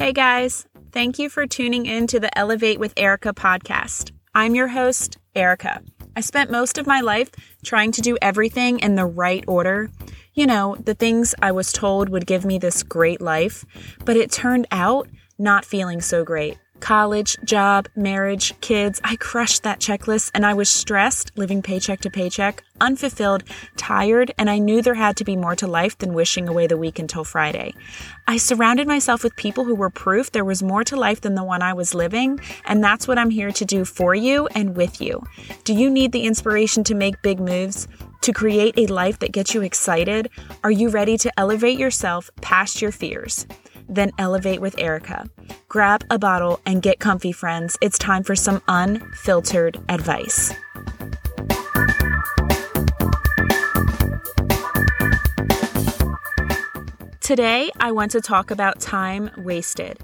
Hey guys, thank you for tuning in to the Elevate with Erica podcast. I'm your host, Erica. I spent most of my life trying to do everything in the right order. You know, the things I was told would give me this great life, but it turned out not feeling so great college, job, marriage, kids. I crushed that checklist and I was stressed, living paycheck to paycheck, unfulfilled, tired, and I knew there had to be more to life than wishing away the week until Friday. I surrounded myself with people who were proof there was more to life than the one I was living, and that's what I'm here to do for you and with you. Do you need the inspiration to make big moves? To create a life that gets you excited? Are you ready to elevate yourself past your fears? Then elevate with Erica. Grab a bottle and get comfy, friends. It's time for some unfiltered advice. Today, I want to talk about time wasted.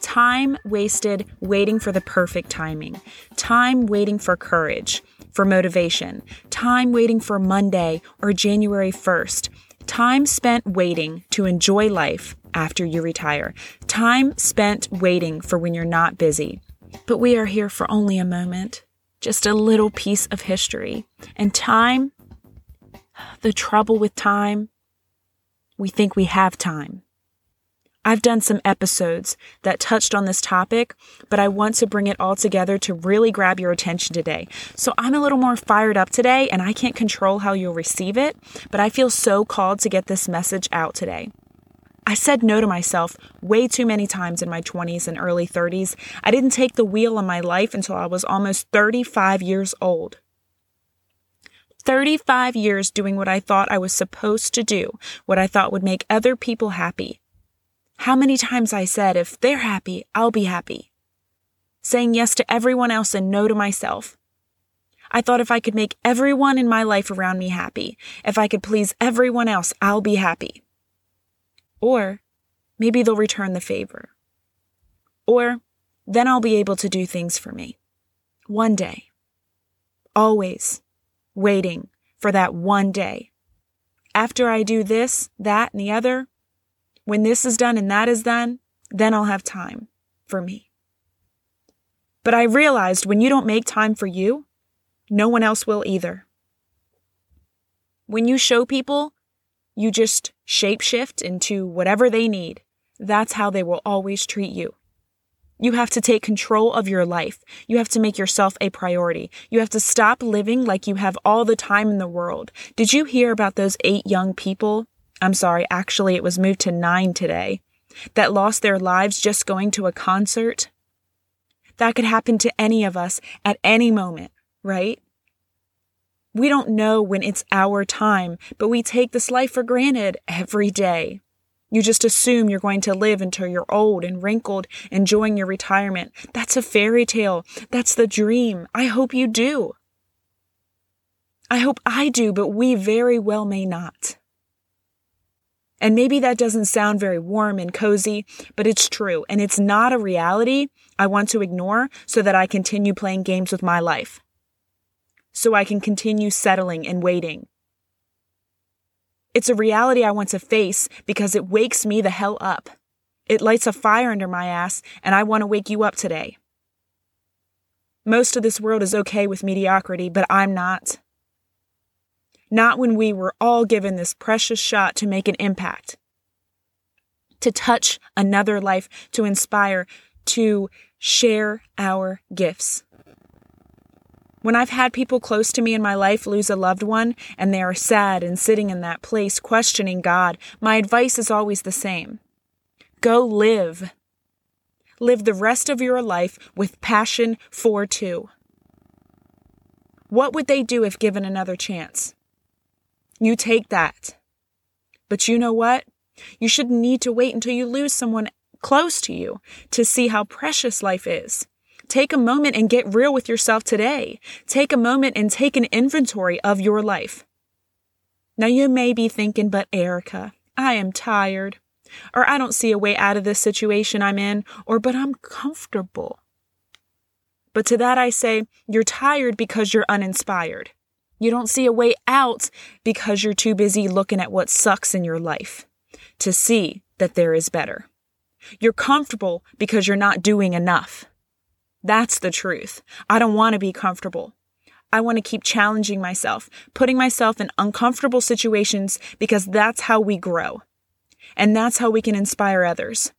Time wasted waiting for the perfect timing. Time waiting for courage, for motivation. Time waiting for Monday or January 1st. Time spent waiting to enjoy life after you retire. Time spent waiting for when you're not busy. But we are here for only a moment, just a little piece of history. And time, the trouble with time, we think we have time. I've done some episodes that touched on this topic, but I want to bring it all together to really grab your attention today. So I'm a little more fired up today, and I can't control how you'll receive it, but I feel so called to get this message out today. I said no to myself way too many times in my 20s and early 30s. I didn't take the wheel of my life until I was almost 35 years old. 35 years doing what I thought I was supposed to do, what I thought would make other people happy. How many times I said, if they're happy, I'll be happy. Saying yes to everyone else and no to myself. I thought if I could make everyone in my life around me happy, if I could please everyone else, I'll be happy. Or maybe they'll return the favor. Or then I'll be able to do things for me. One day. Always waiting for that one day. After I do this, that, and the other, when this is done and that is done, then I'll have time for me. But I realized when you don't make time for you, no one else will either. When you show people you just shapeshift into whatever they need. That's how they will always treat you. You have to take control of your life. You have to make yourself a priority. You have to stop living like you have all the time in the world. Did you hear about those eight young people? I'm sorry, actually, it was moved to nine today that lost their lives just going to a concert. That could happen to any of us at any moment, right? We don't know when it's our time, but we take this life for granted every day. You just assume you're going to live until you're old and wrinkled, enjoying your retirement. That's a fairy tale. That's the dream. I hope you do. I hope I do, but we very well may not. And maybe that doesn't sound very warm and cozy, but it's true. And it's not a reality I want to ignore so that I continue playing games with my life so I can continue settling and waiting. It's a reality I want to face because it wakes me the hell up. It lights a fire under my ass, and I want to wake you up today. Most of this world is okay with mediocrity, but I'm not. Not when we were all given this precious shot to make an impact, to touch another life, to inspire, to share our gifts. When I've had people close to me in my life lose a loved one and they are sad and sitting in that place questioning God, my advice is always the same go live. Live the rest of your life with passion for two. What would they do if given another chance? You take that. But you know what? You shouldn't need to wait until you lose someone close to you to see how precious life is. Take a moment and get real with yourself today. Take a moment and take an inventory of your life. Now you may be thinking, but Erica, I am tired. Or I don't see a way out of this situation I'm in, or but I'm comfortable. But to that I say, you're tired because you're uninspired. You don't see a way out because you're too busy looking at what sucks in your life to see that there is better. You're comfortable because you're not doing enough. That's the truth. I don't want to be comfortable. I want to keep challenging myself, putting myself in uncomfortable situations because that's how we grow. And that's how we can inspire others.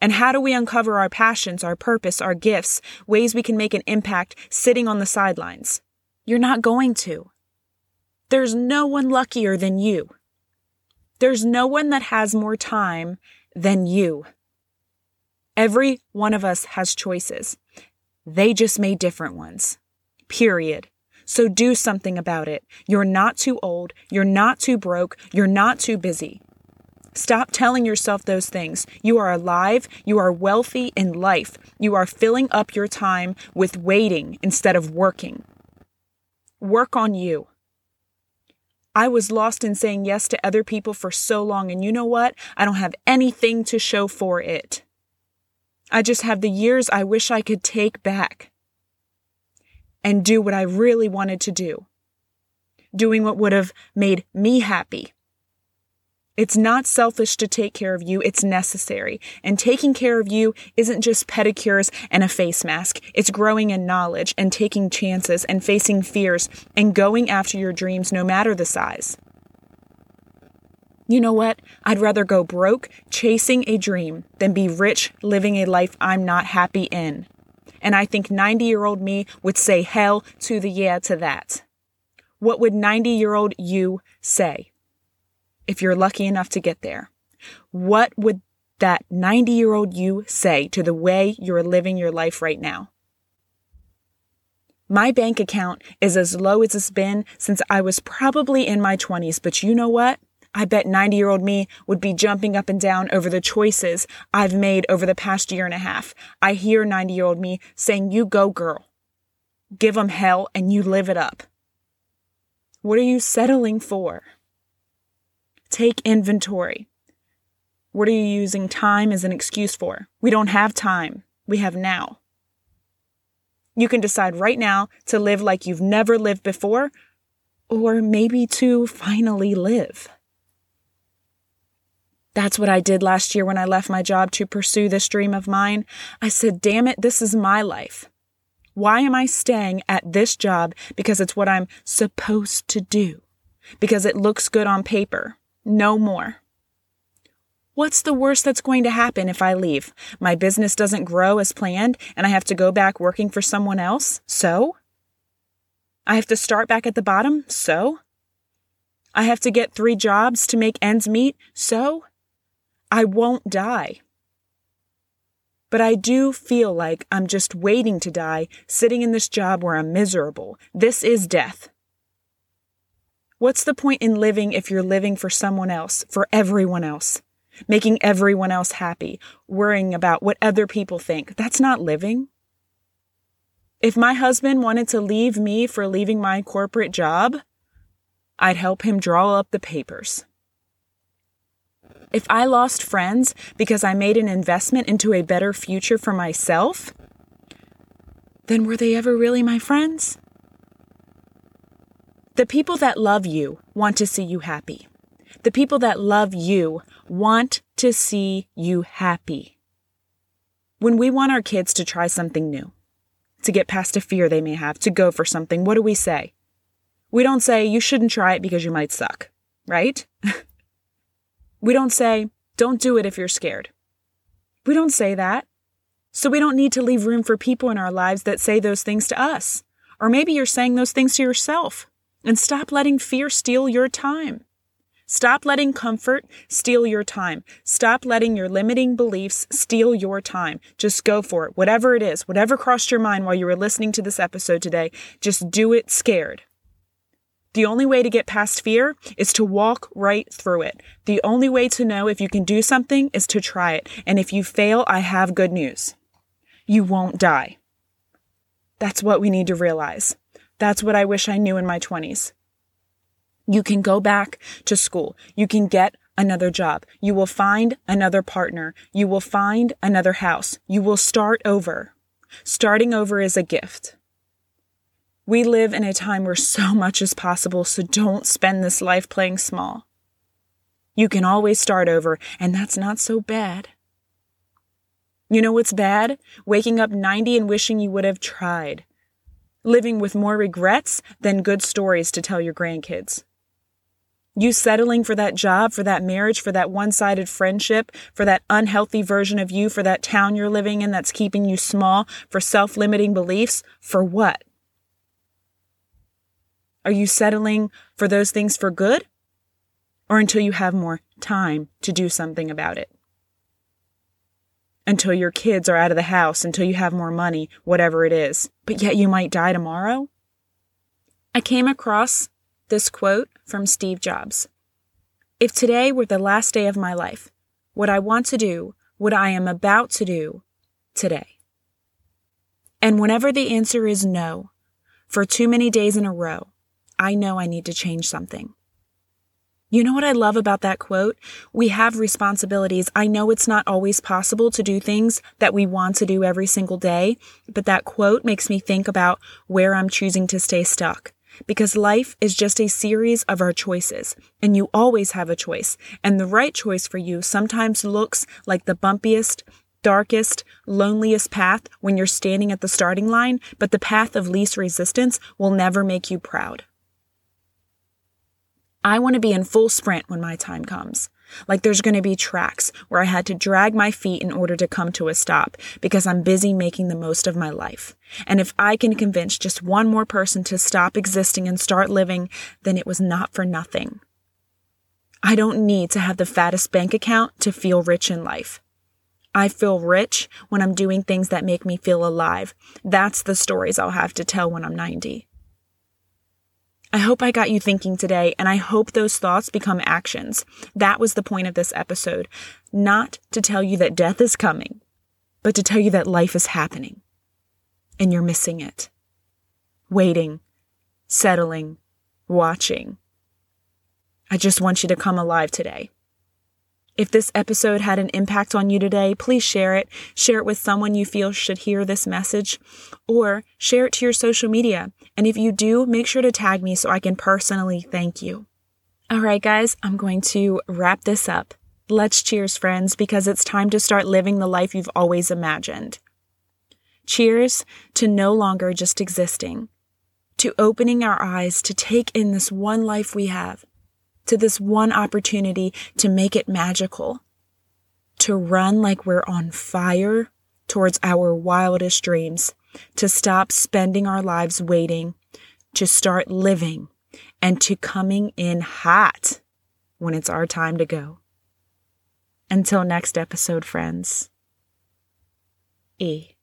And how do we uncover our passions, our purpose, our gifts, ways we can make an impact sitting on the sidelines? You're not going to. There's no one luckier than you. There's no one that has more time than you. Every one of us has choices. They just made different ones. Period. So do something about it. You're not too old. You're not too broke. You're not too busy. Stop telling yourself those things. You are alive. You are wealthy in life. You are filling up your time with waiting instead of working. Work on you. I was lost in saying yes to other people for so long, and you know what? I don't have anything to show for it. I just have the years I wish I could take back and do what I really wanted to do. Doing what would have made me happy. It's not selfish to take care of you, it's necessary. And taking care of you isn't just pedicures and a face mask. It's growing in knowledge and taking chances and facing fears and going after your dreams no matter the size. You know what? I'd rather go broke chasing a dream than be rich living a life I'm not happy in. And I think 90 year old me would say hell to the yeah to that. What would 90 year old you say? if you're lucky enough to get there. What would that 90 year old you say to the way you're living your life right now? My bank account is as low as it's been since I was probably in my 20s, but you know what? I bet 90 year old me would be jumping up and down over the choices I've made over the past year and a half. I hear 90 year old me saying, You go, girl. Give them hell and you live it up. What are you settling for? Take inventory. What are you using time as an excuse for? We don't have time. We have now. You can decide right now to live like you've never lived before, or maybe to finally live. That's what I did last year when I left my job to pursue this dream of mine. I said, damn it, this is my life. Why am I staying at this job because it's what I'm supposed to do? Because it looks good on paper. No more. What's the worst that's going to happen if I leave? My business doesn't grow as planned and I have to go back working for someone else? So? I have to start back at the bottom? So? I have to get three jobs to make ends meet? So? I won't die. But I do feel like I'm just waiting to die, sitting in this job where I'm miserable. This is death. What's the point in living if you're living for someone else, for everyone else? Making everyone else happy, worrying about what other people think. That's not living. If my husband wanted to leave me for leaving my corporate job, I'd help him draw up the papers. If I lost friends because I made an investment into a better future for myself, then were they ever really my friends? The people that love you want to see you happy. The people that love you want to see you happy. When we want our kids to try something new, to get past a fear they may have, to go for something, what do we say? We don't say, you shouldn't try it because you might suck, right? we don't say, don't do it if you're scared. We don't say that. So we don't need to leave room for people in our lives that say those things to us. Or maybe you're saying those things to yourself. And stop letting fear steal your time. Stop letting comfort steal your time. Stop letting your limiting beliefs steal your time. Just go for it. Whatever it is, whatever crossed your mind while you were listening to this episode today, just do it scared. The only way to get past fear is to walk right through it. The only way to know if you can do something is to try it. And if you fail, I have good news. You won't die. That's what we need to realize. That's what I wish I knew in my 20s. You can go back to school. You can get another job. You will find another partner. You will find another house. You will start over. Starting over is a gift. We live in a time where so much is possible, so don't spend this life playing small. You can always start over, and that's not so bad. You know what's bad? Waking up 90 and wishing you would have tried. Living with more regrets than good stories to tell your grandkids. You settling for that job, for that marriage, for that one sided friendship, for that unhealthy version of you, for that town you're living in that's keeping you small, for self limiting beliefs. For what? Are you settling for those things for good? Or until you have more time to do something about it? Until your kids are out of the house, until you have more money, whatever it is, but yet you might die tomorrow? I came across this quote from Steve Jobs If today were the last day of my life, what I want to do, what I am about to do today. And whenever the answer is no, for too many days in a row, I know I need to change something. You know what I love about that quote? We have responsibilities. I know it's not always possible to do things that we want to do every single day, but that quote makes me think about where I'm choosing to stay stuck. Because life is just a series of our choices, and you always have a choice. And the right choice for you sometimes looks like the bumpiest, darkest, loneliest path when you're standing at the starting line, but the path of least resistance will never make you proud. I want to be in full sprint when my time comes. Like there's going to be tracks where I had to drag my feet in order to come to a stop because I'm busy making the most of my life. And if I can convince just one more person to stop existing and start living, then it was not for nothing. I don't need to have the fattest bank account to feel rich in life. I feel rich when I'm doing things that make me feel alive. That's the stories I'll have to tell when I'm 90. I hope I got you thinking today, and I hope those thoughts become actions. That was the point of this episode. Not to tell you that death is coming, but to tell you that life is happening, and you're missing it. Waiting, settling, watching. I just want you to come alive today. If this episode had an impact on you today, please share it. Share it with someone you feel should hear this message, or share it to your social media. And if you do, make sure to tag me so I can personally thank you. All right, guys, I'm going to wrap this up. Let's cheers, friends, because it's time to start living the life you've always imagined. Cheers to no longer just existing, to opening our eyes to take in this one life we have to this one opportunity to make it magical, to run like we're on fire towards our wildest dreams, to stop spending our lives waiting, to start living, and to coming in hot when it's our time to go. Until next episode, friends. E.